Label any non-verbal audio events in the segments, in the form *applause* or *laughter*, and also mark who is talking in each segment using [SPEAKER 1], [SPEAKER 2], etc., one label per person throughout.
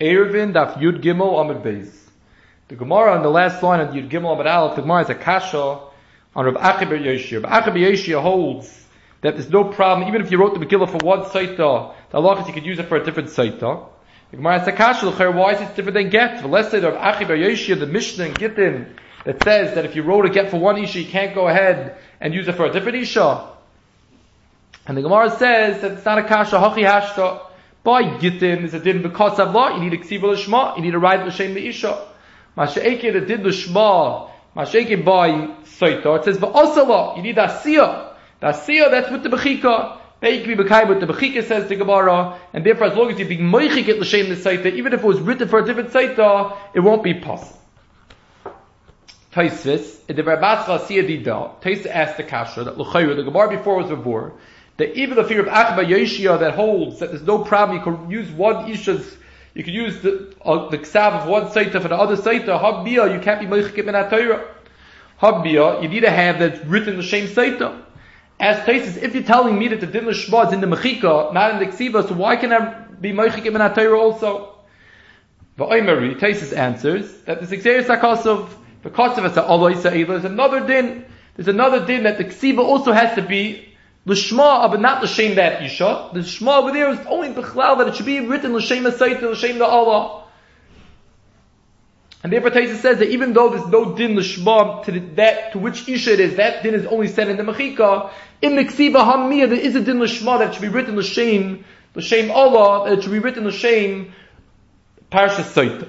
[SPEAKER 1] Erevin Daf Yud Gimel Amid Beis. The Gemara on the last line of Yud Gimel Amid Aleph, the Gemara is a kasha on Rav Achi Bar Yoshia. Rav Achi Bar Yoshia holds that there's no problem, even if you wrote the Megillah for one Saita, the Allah you could use it for a different Saita. The Gemara is a kasha, why is it different than get? Let's say Rav Achi Bar Yoshia, the Mishnah in Gittin, that says that if you wrote a get for one Isha, you can't go ahead and use it for a different Isha. And the Gemara says that it's not a kasha, hachi hashta. By Gittin is a din because of law, you need a ksiva l'shma, you need a ride l'shem l'isha. Masha'eke the din l'shma, masha'eke by Saita, it says v'osala, you need asiya. The asiya, that's with the bechika. Be bekayim with the bechika says the Gemara, and therefore as long as you be moichik it l'shem l'saita, even if it was written for a different saita, it won't be possible. Taisvis, in the Rabbatzcha Asiya Dida, Taisvis asked the Kasha, that l'chayru, the Gemara before was before, that even the fear of Achba Yeshia that holds that there's no problem, you can use one Isha's, you can use the, uh, the Ksav of one Saita for the other Saita, Habbiyah, you can't be Meichikim in. Habbiyah, you need to have that written the same Saita. As Taisis, if you're telling me that the Din Lishma is in the Mechika, not in the Ksiva, so why can I be Meichikim in HaTorah also? Va'oimeri, Taisis answers, that the Xeris HaKosov, the Kosov is there's another Din, there's another Din that the Ksiva also has to be L'shma, uh, but not l'shem that isha. The shma over there is only b'chlal that it should be written l'shem asayt, l'shem the Allah. And therefore Taisa says that even though there's no din l'shma to the, that, to which isha it is, that din is only said in the mechika, in the ksiva hamiyah there is a din l'shma that should be written l'shem, l'shem Allah, that it should be written l'shem parashas sayta.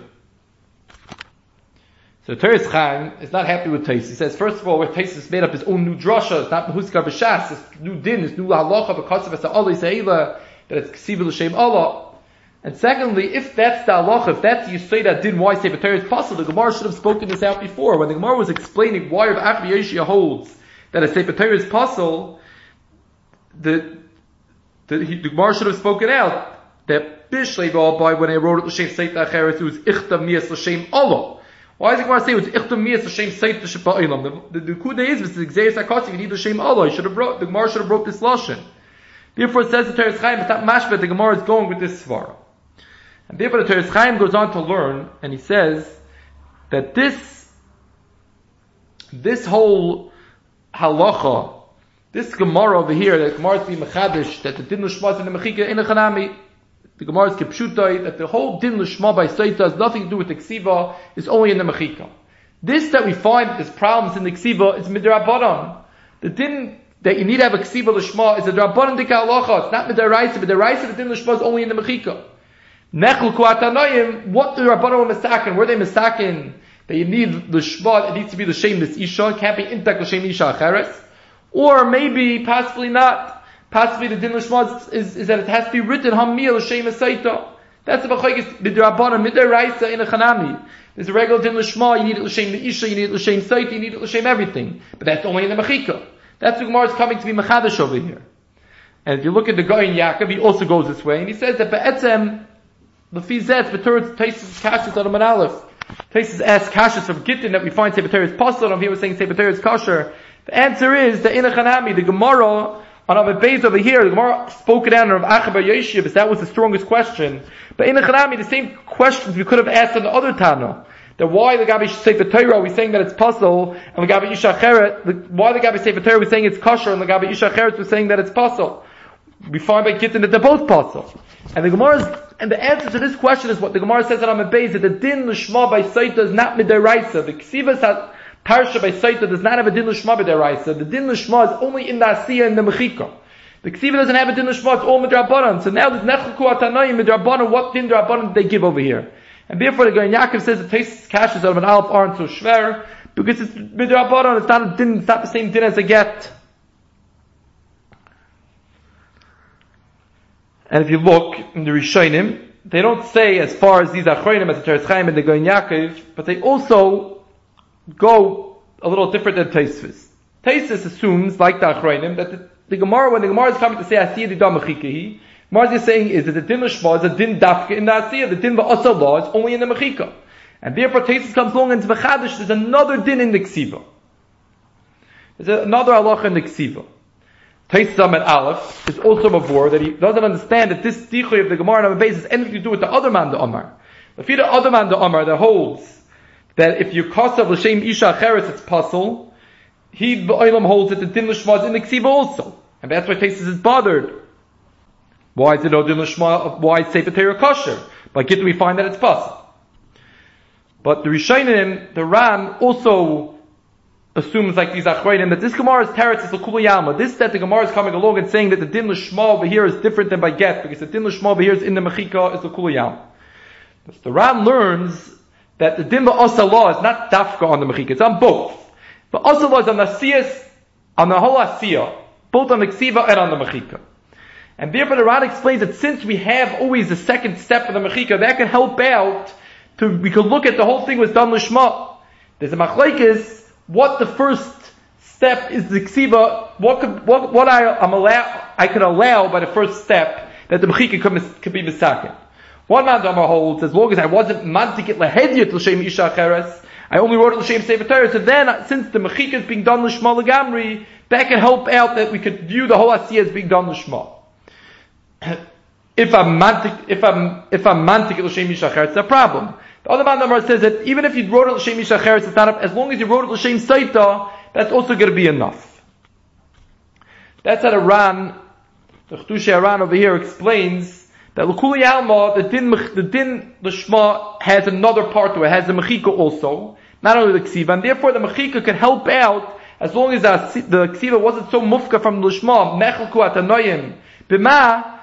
[SPEAKER 1] So Teres Chaim is not happy with Tais. He says, first of all, where Tais has made up his own new drasha, it's not Mehuskar B'Shas, it's new din, it's new halacha, because of Allah Seila, that it's Ksiva L'Shem Allah. And secondly, if that's the halacha, if that's say that din, why say is possible, the Gemara should have spoken this out before. When the Gemara was explaining why Achri Yeshia holds that a Sefer is possible, the, the, the Gemara should have spoken out that Bishlei by when I wrote it L'Shem Seita Acheres, it was Ichtav Mias L'Shem Allah. Why is it going to say it's ichtum miyas Hashem sayt to olam? The the kuda is this exeris hakasi. You need the shem Allah. Should have brought the Gemara should have brought this lashon. Therefore, it says the Teres Chaim. It's not mashbet. The Gemara is going with this svara, and therefore the Teres Chaim goes on to learn, and he says that this this whole halacha, this Gemara over here, that Gemara is being mechadish, that the din l'shmas in the mechika in a chanami. The Gemara is kipshutai that the whole din l'shma by Saita has nothing to do with the ksiva, is only in the mechika. This that we find there's problems in the ksiva is midrabanan. The din that you need to have a ksiva l'shma is a drabanan dika halacha. It's not midaraisa, but the the din l'shma is only in the mechika. Nechel kuatanoyim, what the rabbanon were misakin? Were they misakin that you need l'shma, it needs to be the same this isha, it can't be intak l'shem isha acheres? Or maybe, possibly not. Possibly the din l'shma is, is, that it has to be written hamil l'shem esaita. That's the b'chayis b'drabana midaraisa in a chanami. There's a regular din l'shma. You need it l'shem isha. You need it l'shem saita. You need it l'shem everything. But that's only in the mechika. That's the Gemara is coming to be mechadash over here. And if you look at the Gaon Yaakov, he also goes this way, and he says that be'etzem l'fizet v'turat taisus kashas on a aleph. Taisus asks kashas from Gittin that we find Sefer possible, and he was saying Sefer is kosher. The answer is that in a chanami, the Gemara on our base over here, the Gemara spoke it down of Achabar Yeshivas, that was the strongest question. But in the Chanami, the same questions we could have asked on the other Tana. That why the Gabi Sefer Torah are we saying that it's puzzle, and the Gabi Isha Cheret, why the Gabi Sefer Torah are we saying it's kosher, and the Gabi Isha Cheret we're saying that it's puzzle. We find by Gittin that they're both puzzle. And the Gemara's, and the answer to this question is what the Gemara says on our base, that the din l'shma by Saita is not midiraisa. The Ksivas has, Parsha by Saita does not have a din l'shma b'deraisa. The din l'shma is only in the asiya and the mechika. The ksiva doesn't have a din l'shma; it's all midrabanan. So now there's nechleku atanayim midrabanan. What din drabanan they give over here? And therefore, the Gaon Yaakov says the tastes kashes out of an alp aren't so shver because it's midrabanan. It's not a din. It's not the same din as a get. And if you look in the Rishonim, they don't say as far as these achronim as the Teres Chaim and the Gaon Yaakov, but they also go a little different than Taisvis. Taisvis assumes, like the Achrayim, that the, the, Gemara, when the Gemara is coming to say Asiyah Didam Mechikahi, Gemara is saying is that the din Lishma is a din dafka in the Asiyah, the din Va'asa law is only in the Mechika. And therefore Taisvis comes along and Zvachadish, there's another din in the Ksiva. There's another halacha in the Ksiva. Taisvis Ahmed Aleph is also a bore that he doesn't understand that this Tichoy of the Gemara on the basis anything to do with the other man, the Omar. Lafida Adaman the Amar that holds that if you kosav l'shem isha cheres it's puzzle, he ba'olam holds that the din l'shma is in the ksiva also. And that's why Tesis is bothered. Why is it no din l'shma, why is Sefer Torah kosher? By Gittin we find that it's puzzle. But the Rishonim, the Ran also assumes like these Achreinim that this Gemara is teretz is Yama. This that the Gemara is coming along and saying that the din l'shma over here is different than by get because the din l'shma over here is in the Mechika is the Yama. The Ran learns that the din ba'asa law is not dafka on the Mechika, it's on both. The asa law is on the Asiyas, on the whole Asiyah, both on the Ksiva and on the Mechika. And therefore the Ran explains that since we have always the second step of the Mechika, that can help out to, we could look at the whole thing was done lishma. There's a machlekes, what the first step is the ksiva, what could, what, what I am allow, I could allow by the first step that the mechika could, could be misaken. One man holds, as long as I wasn't mantik it lahediyat l'shem isha cheres, I only wrote l'shem sefer Torah, so then, since the mechika is being done l'shma legamri, that can help out that we could view the whole asiyah as being done l'shma. if I'm mantik, if I'm, if I'm mantik l'shem it's a problem. The other man says that even if you wrote l'shem ishacheres, it's not as long as you wrote l'shem saita, that's also going to be enough. That's how the Ran, the Chtusha Ran over here explains that l'kuli alma, the din, the din, the shma has another part to it, has the mechika also, not only the ksiva, and therefore the mechika can help out as long as the, ksiva wasn't so mufka from the shma, mechelku atanoyim, b'ma,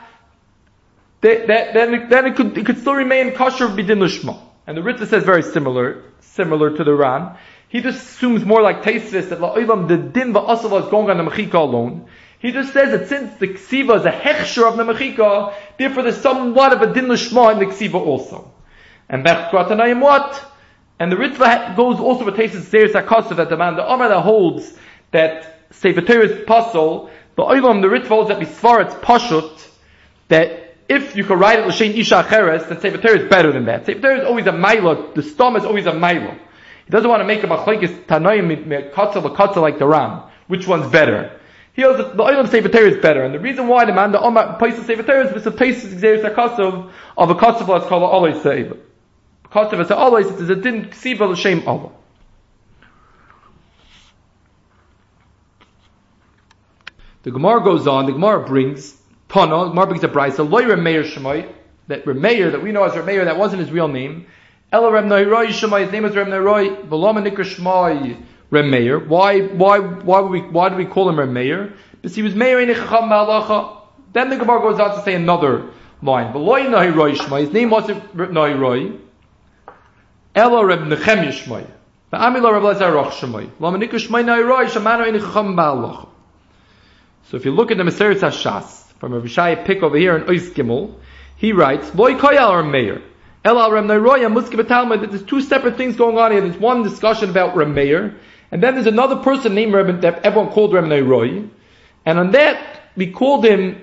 [SPEAKER 1] then, then it could, it could still remain kosher b'din l'shma. And the Ritva says very similar, similar to the Ran. He just assumes more like Taisvis that La'ilam, the din va'asava is going on the Mechika alone. He just says that since the Ksiva is a hechsher of the Mechika, therefore there's somewhat of a din l'shma in the Ksiva also. And Bechkwatanayim what? And the Ritva goes also with Taisvis Zeir Sakasav that the man, the Amar that holds that Sefer Torah is puzzle, the Oilam, the Ritva holds that Misvar it's pashut, that if you could write it l'shein isha cheres, then Sefer is better than that. Sefer is always a maila. The stom is always a maila. He doesn't want to make a machlekes tanoim katza l'katza like the Ran. Which one's better? He that the oil Sefer Torah is better, and the reason why the man the Omar of Sefer Torah is because the place is exeris hakasov of a katzav that's called always seiv. Katzav is always it is a din ksiva l'shem Allah. The Gemara goes on. The Gemara brings Tana, Gemara brings a brisa, loy Remeir Shemai, that Remeir, that we know as Remeir, that wasn't his real name. Ela Rem Noiroi Shemai, his name is Rem Noiroi, Velama Nikra Shemai Remeir. Why, why, why would we, why do we call him Remeir? Because he was Meir in Chacham. Then the Gemara goes on to say another line. Veloy Noiroi Shemai, his name wasn't Noiroi. Ela Rem Nechem Yishmai. Va'amila Reb Lezer Roch Shemai. Lama Nikra Shemai Noiroi, Shemano in Chacham Malacha. So if you look at the Mesores HaShas, from Rabbi Shai pick over here in Ois Gimel, he writes, Loy koyal or mayor. El al Rem Neiroya Muski that there's two separate things going on here. There's one discussion about Rem Meir, and then there's another person named Rem that everyone called Rem Neiroy. And on that, we called him,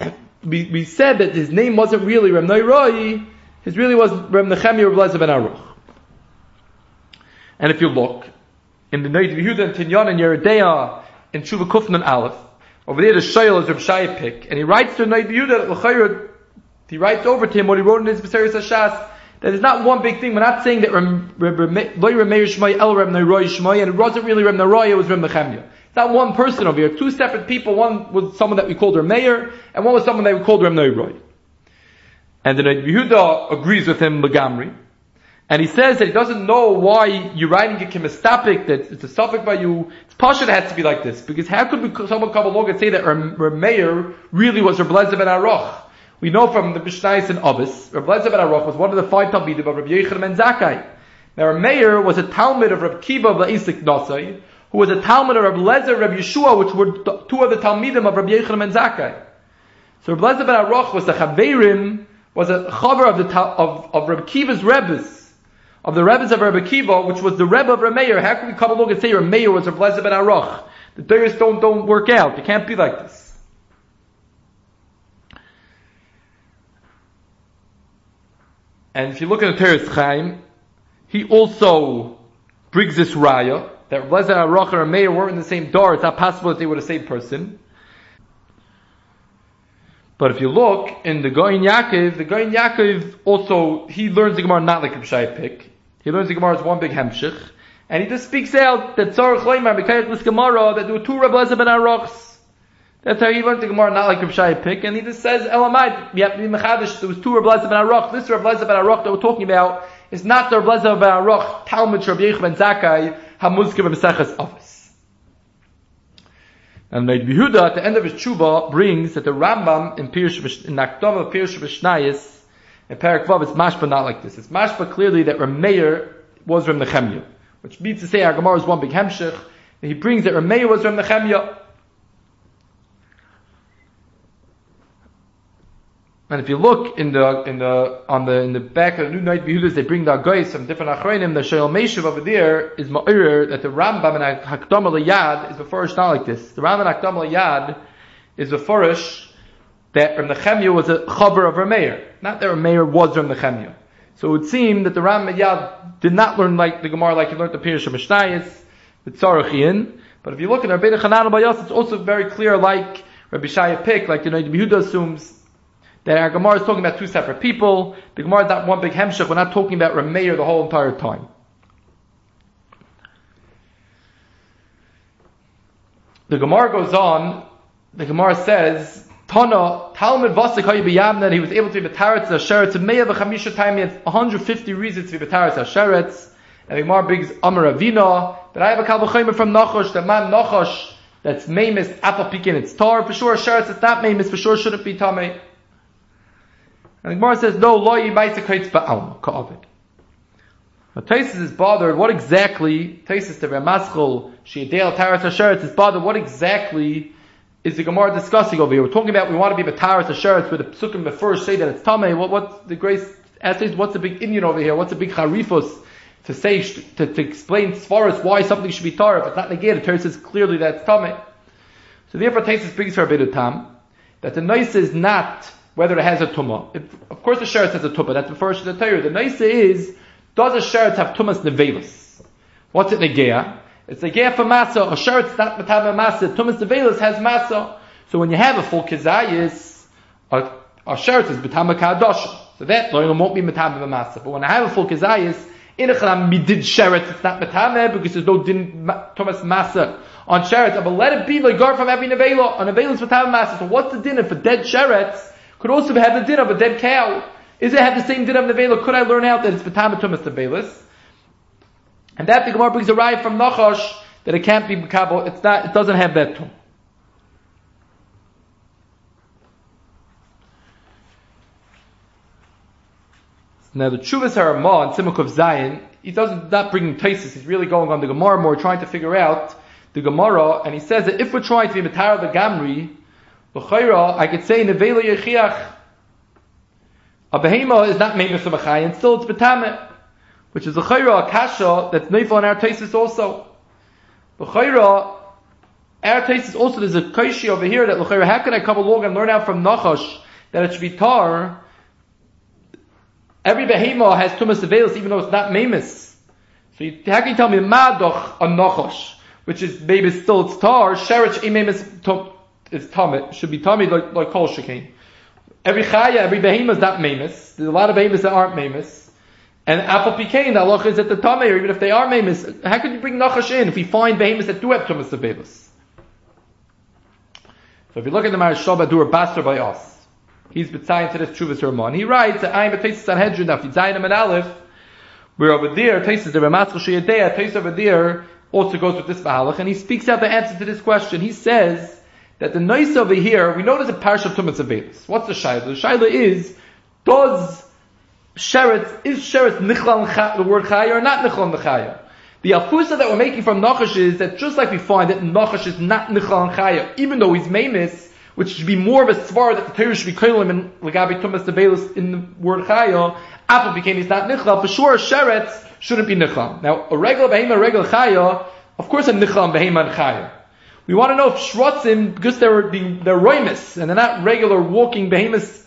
[SPEAKER 1] *clears throat* we, we said that his name wasn't really Rem Neiroy, his really was Rem Nechemi Reb ben Aruch. And if you look, in the Neid Yehuda and Tinyan and Yeridea, in Tshuva Kufnan Aleph, over there, the Shayel is Reb Shai pick, and he writes to Neid Yehuda, he writes over to him what he wrote in his Mesores Hashas, that it's not one big thing. We're not saying that Loy Remeir Shmai El Rem Neroy Shmai, and it wasn't really Rem Neroy, it was Rem Nechemya. It's not one person over here. Two separate people. One was someone that we called Remeir, and one was someone that we called Rem Neroy. And then Yehuda agrees with him, Lagamri. And he says that he doesn't know why you're writing a chemistapik, that it's a suffix by you. It's pasha that has to be like this. Because how could someone come along and say that Rameir really was Rabbi ben Aroch? We know from the Mishnayis and Abbas, Rabbi ben Aroch was one of the five Talmidim of Rabbi Yochanan ben Zakkai. Now Rameir was a Talmud of Rabbi Kiva of La'isik Nosai, who was a Talmud of Rabbi Lezer Rabbi Yeshua, which were two of the Talmidim of Rabbi Yochanan ben Zakkai. So Rabbi ben Aroch was the Chaverim, was a Chaver of the, of, of Rabbi Kiva's Rebbes of the Rebbe's of Rebbe Kiva, which was the Rebbe of Rameir. How can we come along and say Rameir was Rebbe ben Aroch? The theories don't, don't work out. It can't be like this. And if you look at the Teres Chaim, he also brings this raya that Rebbe ben Aroch and Rameir weren't in the same door. It's not possible that they were the same person. But if you look in the Goin Yaakov, the Goin Yaakov also, he learns the Gemara not like Rabshai Pick. He learns the Gemara as one big hemshich. And he just speaks out that Tzarech Leimar, Mekayach this Gemara, that there were two Rabbi ben Arochs. That's how he learned the Gemara not like Rabshai Pick. And he just says, oh, Elamai, have be Mechadish, there was two Rabbi ben Aroch. This Rabbi ben Aroch that we're talking about is not the Rabbi ben Aroch, Talmud Rabbi Yochanan ben Zakkai, HaMuzkim ben office. And Meid Yehuda at the end of his tshuva brings that the Rambam in Pirush in Nakdom of Pirush Mishnayis in Parak it's mashba not like this. It's mashba clearly that Rameir was from Nechemya, which means to say our Gemara is one big hemshich. He brings that Rameir was from Nechemya. And if you look in the in the on the in the back of the New Night Behudas, they bring the guys from different achronim. The Sheol Meshav over there is ma'ir that the Rambam and Hakdam Yad is before not like this. The Rambam and Hakdam Yad is before that from the Chemya was a chaber of Rameir, not that Rameir was from the Chemya. So it would seem that the Rambam Yad did not learn like the Gemara like he learned the Pirush of Mishnayis with Tzarachian. But if you look at Rabbi Chanan Bayos, it's also very clear like Rabbi Shaya Pick, like the Noda BiYehuda assumes that our Gemara is talking about two separate people. The Gemara is not one big hemshech. We're not talking about Rameir the whole entire time. The Gemara goes on. The Gemara says, Tana, Talmud Vasik that he was able to be Bataretz Asheretz, a Meya V'chamisha time, he had 150 reasons to be Bataretz Asheretz. And the Gemara brings Amar Avina, that I have a Kalvachayim from Nachosh, that man Nachosh, that's Mamis, Apple Pekin, it's Tar, for sure Asheretz, it's not Mamis, for sure shouldn't be Tameh. And the Gemara says, no, lo yimaisa kaitz ba'alma, ka'avid. Now Taisus is bothered, what exactly, Taisus the Ramaschel, Shiadel Taras Hasheretz is bothered, what exactly is the Gemara discussing over here? We're talking about we want to be Bataras Hasheretz, where the Psukim first say that it's Tameh, what, what's the grace, essays, what's the big Indian over here, what's the big Harifus to say, to, to explain as why something should be Tar, if it's not negated, Torah says clearly that's Tameh. So therefore Taisus brings her a bit of Tam, that the nice is not whether it has a tumah. of course, the sheretz has a tumah. That's the first of the Torah. The nice is, does a sheretz have tumas nevelis? What's it negeah? It's a negeah for masa. A sheretz not matama masa. Tumas nevelis has masa. So when you have a full kizayis, a, a sheretz is matama kadosh. So that loyal won't be matama masa. But when I have a full kizayis, in a chalam midid sheretz, it's not matama because there's no din tumas masa on sheretz. But let it be like guard from every nevela. A nevela is matama masa. So what's the din for dead sheretz? Could also have the din of a dead cow. Is it have the same din of nevela? Could I learn out that it's betamatumas nevelis? And that the Gemara brings a ride from Nachash that it can't be bekabel. It's not. It doesn't have that tum. Now the Chuvas Harama and Simuk of Zion, he doesn't not bringing Taisis. He's really going on the Gemara more, trying to figure out the Gemara, and he says that if we're trying to be Matar the Gamri, L'chayra, I could say nevela yechiach. A behema is not memes of a and still it's betamet, which is l'chayra a kasha that's neifel on our tesis also. L'chayra, our tesis also there's a kaishi over here that l'chayra. How can I come along and learn out from Nachash that it should be tar? Every behema has tumas avelis even though it's not memes. So you, how can you tell me madoch a Nachash, which is maybe still it's tar? Sherich imemis is tamid, should be tamid like, like kol shekain. Every chaya, every behemoth is not mamus. There's a lot of behemoths that aren't mamus. And apple pikain, the halacha is at the or even if they are mamus. How could you bring nachash in if we find behemoths that do have tumas avelis? So if you look at the Marashal Badur Basar by us, he's betzayin to this Chuvas Ramon. He writes I'm a Taisis Sanhedrin, if you zayin and Aleph, we're over there, Taisis the Ramatzal Shiyadea, Taisis over there also goes with this Mahalach, and he speaks out the answer to this question. He says, that the nice over here, we know there's a parish of Tumas Avedis. What's the Shaila? The Shaila is, does Sheretz, is Sheretz Nichlan the word Chaya or not Nichlan Chaya? The afusa that we're making from Nachash is that just like we find that Nachash is not Nichlan Chaya, even though he's Mamis, which should be more of a svar that the Torah should be him in Lagabi Tumas Avedis in the word Chaya, Apple became he's not Nichlan, for sure Sheretz shouldn't be Nichlan. Now, a regular Behema, a regular Chaya, of course a Nichlan Behema and Chaya. We want to know if shrotzim, because they're they're roimus and they're not regular walking behemoths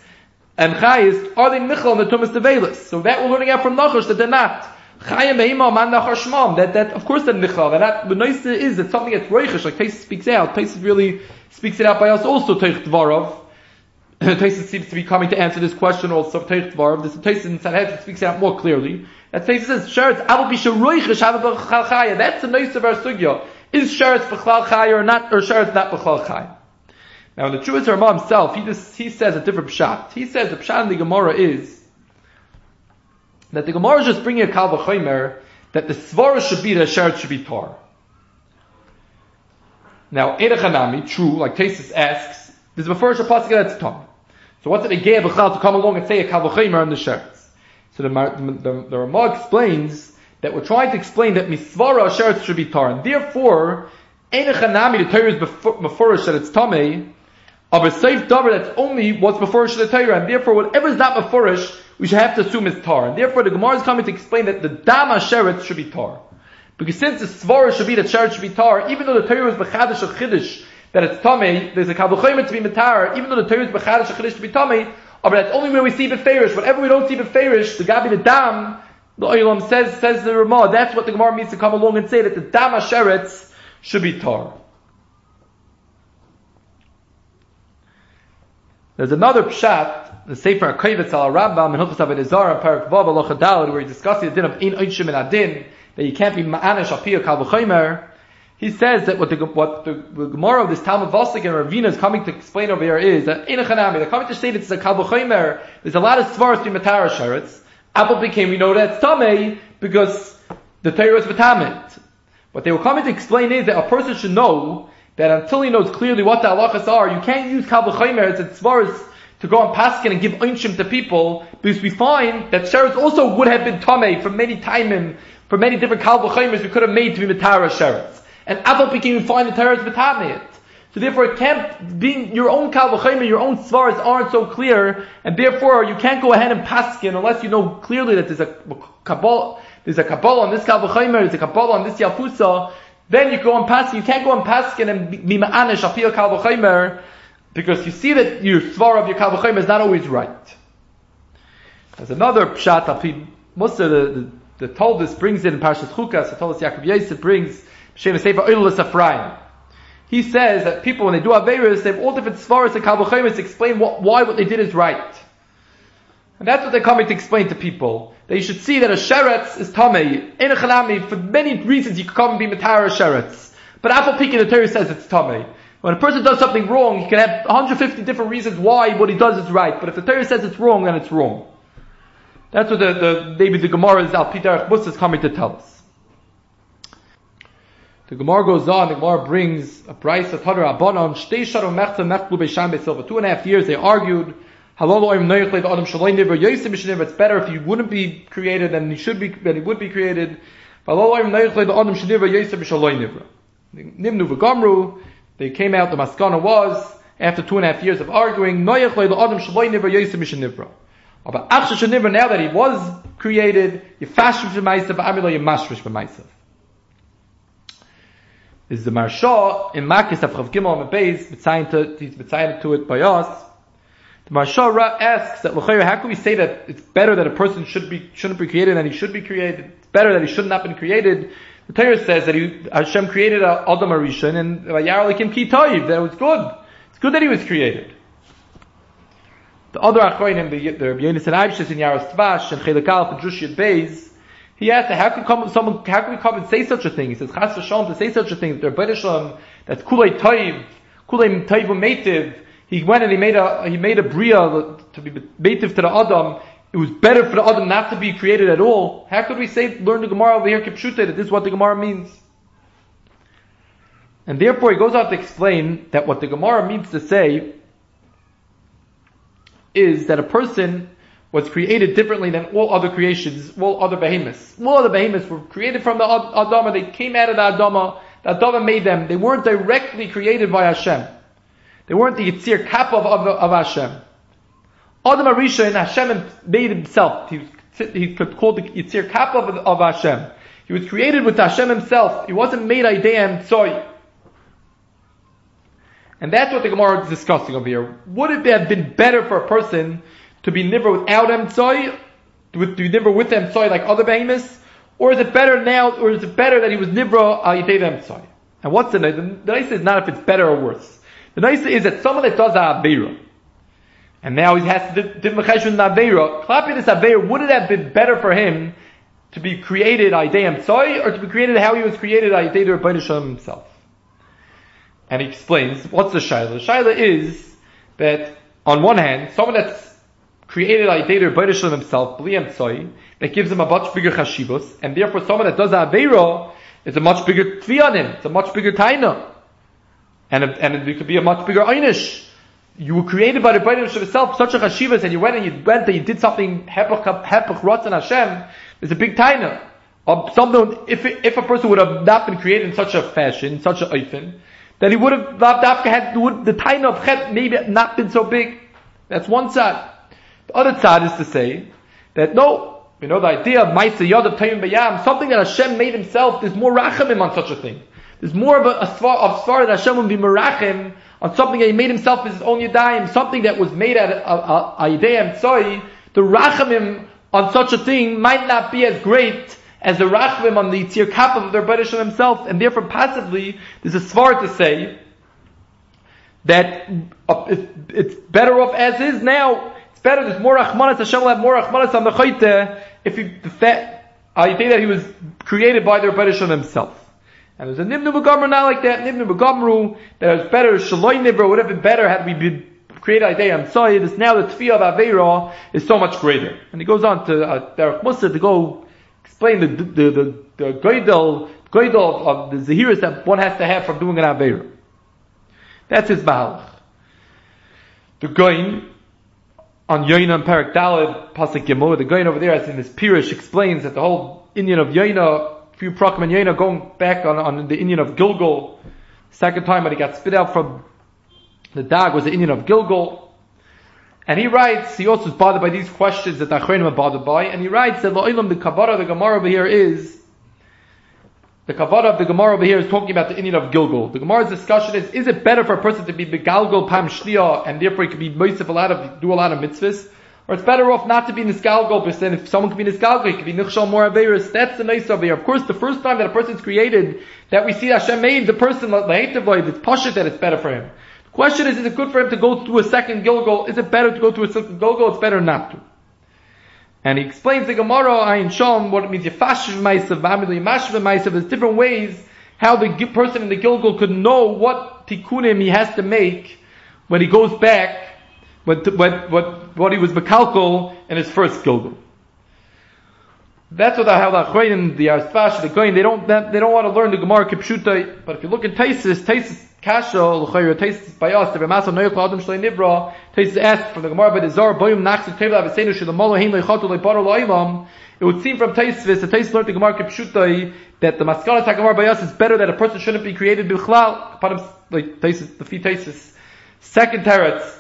[SPEAKER 1] and chayis, are they michal in the tumas develis? So that we're learning out from Nachash that they're not. Chayim behema man nachar shmam. That that of course they're michal. That that the nice is that something that's roichish like Tais speaks out. Tais really speaks it out by us also teich dvarov. *coughs* Taisus seems to be coming to answer this question also. Taisus this Taisus in Sanhedrin speaks out more clearly. That Taisus says, "Sheretz abel b'sharoichish have b'chal chaya." That's the nice of our sugya. Is sheretz b'chal chaya or not, or sheretz not b'chal chaya? Now, in the Truist Ramah himself, he just, he says a different pshat. He says the pshat in the Gemara is that the Gemara is just bringing a kal v'chomer that the svara should be that sheretz should be tar. Now, Edachanami, true, like Tesis asks, there's a first pasuk that's tar. So what's it a gay to come along and say a kal v'chomer on the sheretz? So the, the, the, the Ramah explains that we're trying to explain that misvara sheretz should be tar, and therefore, Edachanami, the Torah is before that it's tamei, of a safe davar that's only what's before should the Torah, and therefore whatever is not before we should have to assume is tar. And therefore the Gemara is coming to explain that the dama sheretz should be tar. Because since the svara should be that sheretz should be tar, even though the Torah was bechadish or chiddush, that it's tamei, there's a kavuchoyim to be matar, even though the Torah is bechadish or chiddush to be tamei, but that's only where we see beferish. Whatever we don't see beferish, the gabi the dam, the oilam says, says the Ramah, that's what the Gemara means to come along and say that the dama sheretz should be tar. There's another pshat, the Sefer HaKovetz al Rambam, in Hilchas Avodah Parak Vav Alocha where he discusses the din of in Oishim and Adin, that you can't be ma'anish apiyah kal. He says that what the what the, Gemara of this Talmud Vosik and Ravina is coming to explain over here is that in a chanami, they're coming to say that it's a kal. There's a lot of svaras to matara sheretz. Apple became we know that it's tamei because the Torah is v'tamit. What they were coming to explain is that a person should know that until he knows clearly what the halachas are, you can't use kal v'chaymer as as to go on paskin and give einshim to people, because we find that sheretz also would have been tamei for many timim, for many different kal v'chaymers we could have made to be matara sheretz. And Apple became we find the Torah is. So therefore it can't, being your own kal v'chaymer, your own svaras aren't so clear, and therefore you can't go ahead and paskin unless you know clearly that there's a kabbalah, there's a kabbalah on this kal v'chaymer, there's a kabbalah on this yafusa, then you go on paskin. You can't go on paskin and be ma'anish afil kal v'chaymer because you see that your svar of your kal v'chaymer is not always right. There's another pshat api Musa the, the, the Toldus brings it in Parshas Chukas. The Toldus Yaakov Yosef brings Shem Sefer Oilus Ephraim. He says that people when they do averis, they have all different svaras and v'chaymer to explain what, why what they did is right. And that's what they're coming to explain to people. That you should see that a sheretz is tamei. In a chanami, for many reasons you could come and be matara sheretz. But Apple Pekin the Torah says it's tamei. When a person does something wrong, he can have 150 different reasons why what he does is right. But if the Torah says it's wrong, then it's wrong. That's what the, the maybe the Gemara's Al Pidarach Musa is coming to tell us. The Gemara goes on, the Gemara brings a price of Hadar Abanon, Shtei Sharon Mechza Mechlu Beisham Beisilva. Two and a half years they argued, it's better if you wouldn't be created than you should be, than he would be created. They came out, the maskana was, after two and a half years of arguing, now that he was created, is the Marsha in Makis of Chav Gimel and Beis, he's to it by us, the Marshara asks that how can we say that it's better that a person should be shouldn't be created than he should be created? It's better that he should not have been created. The Torah says that he, Hashem created uh, Adam Arishan and Yaralikim Ki Toiv, that was good. It's good that he was created. The other Achroinim, the, the Rabbi Yonis and Eibeshitz in Yaaros Devash and Chelakal for Drushiyat Beis, he asked, how can come, someone, how can we come and say such a thing? He says, Chas V'Shalom to say such a thing, that they're British that's Kulei Toiv, Kulei Toiv Umetiv, he went and he made a he made a bria to be native to the Adam. It was better for the Adam not to be created at all. How could we say learn the Gemara over here Kipshute that this is what the Gemara means? And therefore he goes on to explain that what the Gemara means to say is that a person was created differently than all other creations, all other behemoths. All other behemoths were created from the Adama, they came out of the Adama, the Adama made them, they weren't directly created by Hashem. They weren't the Yitzir Kappa of, of, of Hashem. Adam Arisha and Hashem made himself. He, he called the Yitzir Kappa of, of Hashem. He was created with Hashem himself. He wasn't made Ideam Tzoy. And that's what the Gemara is discussing over here. Would it have been better for a person to be niver without Emtsoy, to be niver with Emtsoy like other behemoths? Or is it better now, or is it better that he was nivra uh, al Yitei Emtsoy? And what's the nice? The nice is not if it's better or worse. The nice is that someone that does a Abira, and now he has to do mecheshvan Aveira. Klapi this Aveira, would it have been better for him to be created Aidei Soy or to be created how he was created Rabbeinu Shalom himself? And he explains, what's the Shaila? The Shaila is that on one hand, someone that's created Aidei Rabbeinu Shalom himself, Bliam Soy, that gives him a much bigger chashivos, and therefore someone that does Aveira is a much bigger tvi on him, it's a much bigger taina. And, and it could be a much bigger einish you were created by the Bnei of itself, such a chashivas, and you went and you went and you did something hepach rotzen Hashem. There's a big taina. Um, of something, if if a person would have not been created in such a fashion, such a oifen, then he would have had would the taina of chet maybe not been so big. That's one side. The other side is to say that no, you know the idea of ma'isa yod of tayim bayam, something that Hashem made Himself. There's more rachamim on such a thing. There's more of a, svar of svar that Hashem would be merachim on something that he made himself as his own yadayim, something that was made at a yadayim tzoi, the rachamim on such a thing might not be as great as the rachamim on the tzir kapah of their British himself, and therefore passively, there's a svar to say that it's better off as is now. Better, there's more rachmanis, Hashem will have more rachmanis on the chayte if you, the fact, uh, think that he was created by their British himself. And there's a Nibnu Begamru not like that. Nibnu Begamru, that was better, Shaloi Nibra would have been better had we been created idea. I'm sorry, this now the Tfi of Aveira is so much greater. And he goes on to uh, Derek Musa to go explain the, the, the, the Goidel, Goidel of the Zahiris that one has to have from doing an Aveira. That's his Bahalach. The Goin, on Yoina and Parak Dalad, Pasuk Yemor, the Goin over there, as in this Pirish, explains that the whole Indian of Yoina few Prakim and Yena going back on, on the Indian of Gilgal. Second time when he got spit out from the dog was the Indian of Gilgal. And he writes, he also is bothered by these questions that the Achronim are bothered by, and he writes that La'ilam, the Kabbalah the Gemara over here is, the Kabbalah of the Gemara over here is talking about the Indian of Gilgal. The Gemara's discussion is, is it better for a person to be Begalgal Pam Shliya, and therefore he can be Moisef a lot of, do a lot of mitzvahs, or it's better off not to be nisgalgal, but then if someone can be nisgalgal, it can be nichshal more. That's the nice over here. Of course, the first time that a person's created, that we see Hashem made the person lahetav it's pashut that it's better for him. The question is, is it good for him to go through a second gilgal? Is it better to go through a second gilgal? It's better not to. And he explains the Gemara, Ayin Shom, what it means, Yefashiv Maisav, Vamili Ymashiv Maisav, there's different ways how the person in the Gilgal could know what tikkunim he has to make when he goes back what, what, what, what he was Bekalkal in his first Gilgal. That's what i the Halachroim, the Arsfash, the Goyin, they don't, they don't want to learn the Gemara Kipshuta, but if you look in Taisis, Taisis By us, the Taisis asked from the Gemara the Zar, Boyum Tevla Avesenu Molo Hein it would seem from Taisis, the Taisis learned the Gemara Kipshuta, that the Maskana Takamar by us is better that a person shouldn't be created Bichlal, like Taisis, the few Taisis. Second teretz,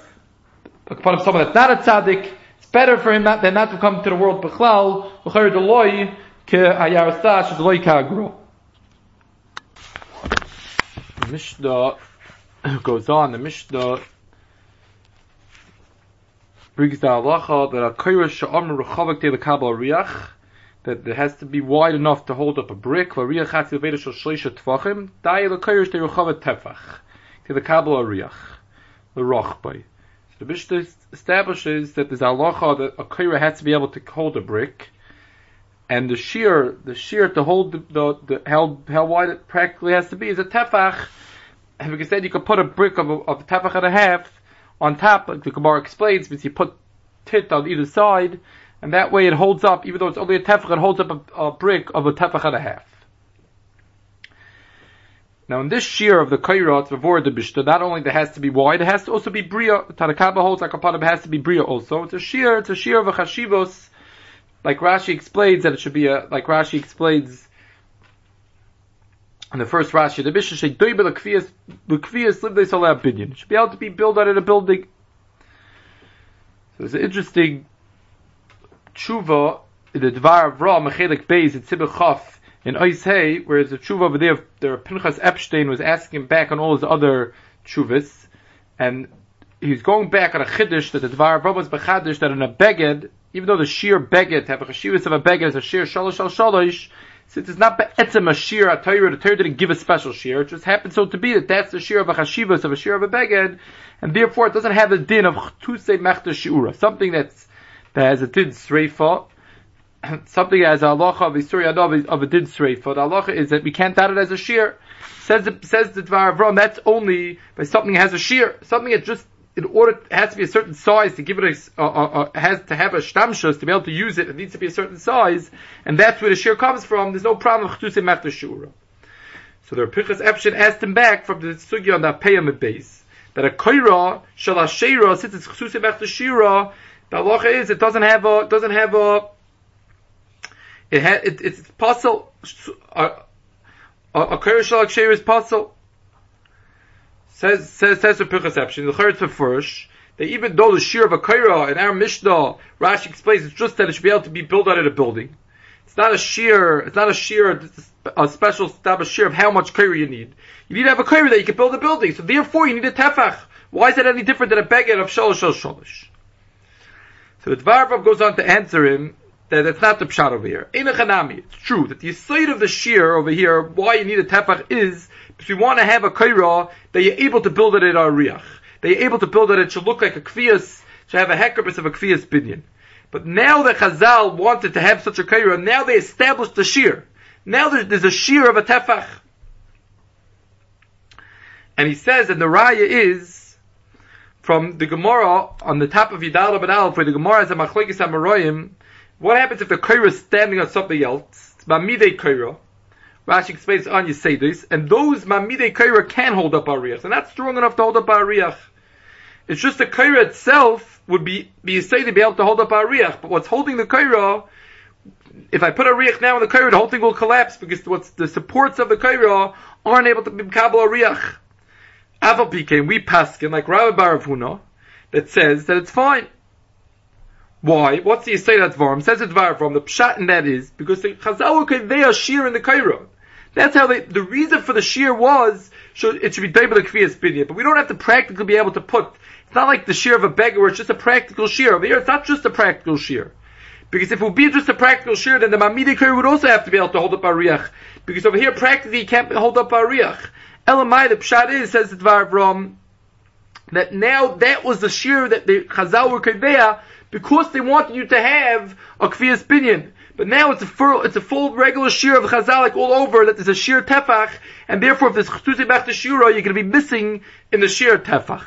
[SPEAKER 1] upon someone that's not a tzaddik, it's better for him not, than not to come to the world b'chlal, l'chayr deloy, ke hayarastash, deloy ka'agro. The Mishnah *coughs* goes on, the Mishnah brings the halacha that a kayra sha'am rechavak te l'kabel riach, that it has to be wide enough to hold up a brick, v'riach hatzi l'veda shal shleisha tfachim, dai l'kayra te rechavak tefach, te l'kabel riach, l'rochbay. The Mishnah establishes that there's halacha that a kaira has to be able to hold a brick, and the shear, the shear to hold the, the, the how, how wide it practically has to be is a tefach. And like said, you could put a brick of a, of a tefach and a half on top, like the Gemara explains, means you put tit on either side, and that way it holds up, even though it's only a tefach, it holds up a, a brick of a tefach and a half. Now in this shear of the Kairat before the Bishta, not only that has to be wide, it has to also be Bria. Tanakaba holds like a has to be Bria also. It's a shear, it's a shear of a Chashivos, like Rashi explains that it should be a, like Rashi explains in the first Rashi, the Bishta should doibe l'kviyas, l'kviyas libdei saleh binyan. It should be able to be built out in a building. So it's an interesting tshuva in the Dvar of Ra, Mechelik Beis, in Tzibur Chaf, in Ois Hey, whereas the tshuva over there, there Pinchas Epstein was asking back on all his other tshuvas, and he's going back on a chiddush that the Dvar Rav was bechadish that in a beged, even though the sheer beged, have a chashivas of a beged is a sheer shalosh al shalosh, since it's not be'etzem a shir a Torah, the Torah didn't give a special shir, it just happened so to be that that's the shir of a chashivas, of a shir of a beged, and therefore it doesn't have a din of tusei mechta shiura, something that's, that has a din sreifa, *coughs* something has a halacha of a Isuri of a din sreifa, the halacha is that we can't add it as a shir. Says the, says the Dvar Avram, that's only by something that has a shear, something that just in order it has to be a certain size to give it a, uh, uh, has to have a shtamshus to be able to use it. It needs to be a certain size, and that's where the shear comes from. There's no problem with chtusim after shura. So the Pinchas Epstein asked him back from the sugi on the payamid base that a koira shall shira since it's chtusim after shira. The halacha is it doesn't have a doesn't have a it, ha, it it's possible. Uh, a koira shall shira is possible. Says says says the perception. The Charetz Mefurish that even though the shear of a kaira in our Mishnah, Rashi explains it's just that it should be able to be built out of a building. It's not a shear. It's not a shear. A special type of shear of how much kaira you need. You need to have a kaira that you can build a building. So therefore, you need a tefach. Why is that any different than a beggar of shalosh shalosh? So the Dvarvav goes on to answer him that it's not the pshat over here. In a It's true that the side of the shear over here, why you need a tefach is if you want to have a kaira, that you're able to build it at a riach. That you're able to build it, it should look like a kvias, should have a hekabis of a kvias binyan. But now that Chazal wanted to have such a kaira, now they established the shear. Now there's, there's a shear of a tefach. And he says, and the raya is, from the Gemara, on the top of Yidal Abad Aleph, where the Gemara has a machlekes amaroyim, what happens if the kaira is standing on something else? It's Mamide kaira. Rashi explains on Yisedis, and those Mamide Kaira can hold up Ariach. and that's strong enough to hold up Ariach. It's just the Kaira itself would be, be to be able to hold up Ariach. but what's holding the Kaira, if I put a Riach now in the Kaira, the whole thing will collapse because what's the supports of the Kaira aren't able to be Kabul Ariach. Aval PK, we paskin, like Rabbi Baravuna, that says that it's fine. Why? What's the say that Dvarim? Says it's from the pshat and that is because the Chazal they are sheer in the Cairo. That's how they, the reason for the shear was, should, it should be David the Kviyas Binyan, but we don't have to practically be able to put, it's not like the shear of a beggar where it's just a practical shear. Over here, it's not just a practical shear. Because if it would be just a practical shear, then the Mamidi Kari would also have to be able to hold up our riach. Because over here, practically, you can't hold up our riach. Elamai, the pshat is, says the Dvar from, that now that was the shear that the Chazal were Kadeya, because they wanted you to have a Kviyas Binyan. But now it's a full, it's a full regular shear of Chazalik all over that there's a shear tefach, and therefore if there's Chtuzi to Shura, you're going to be missing in the shear tefach.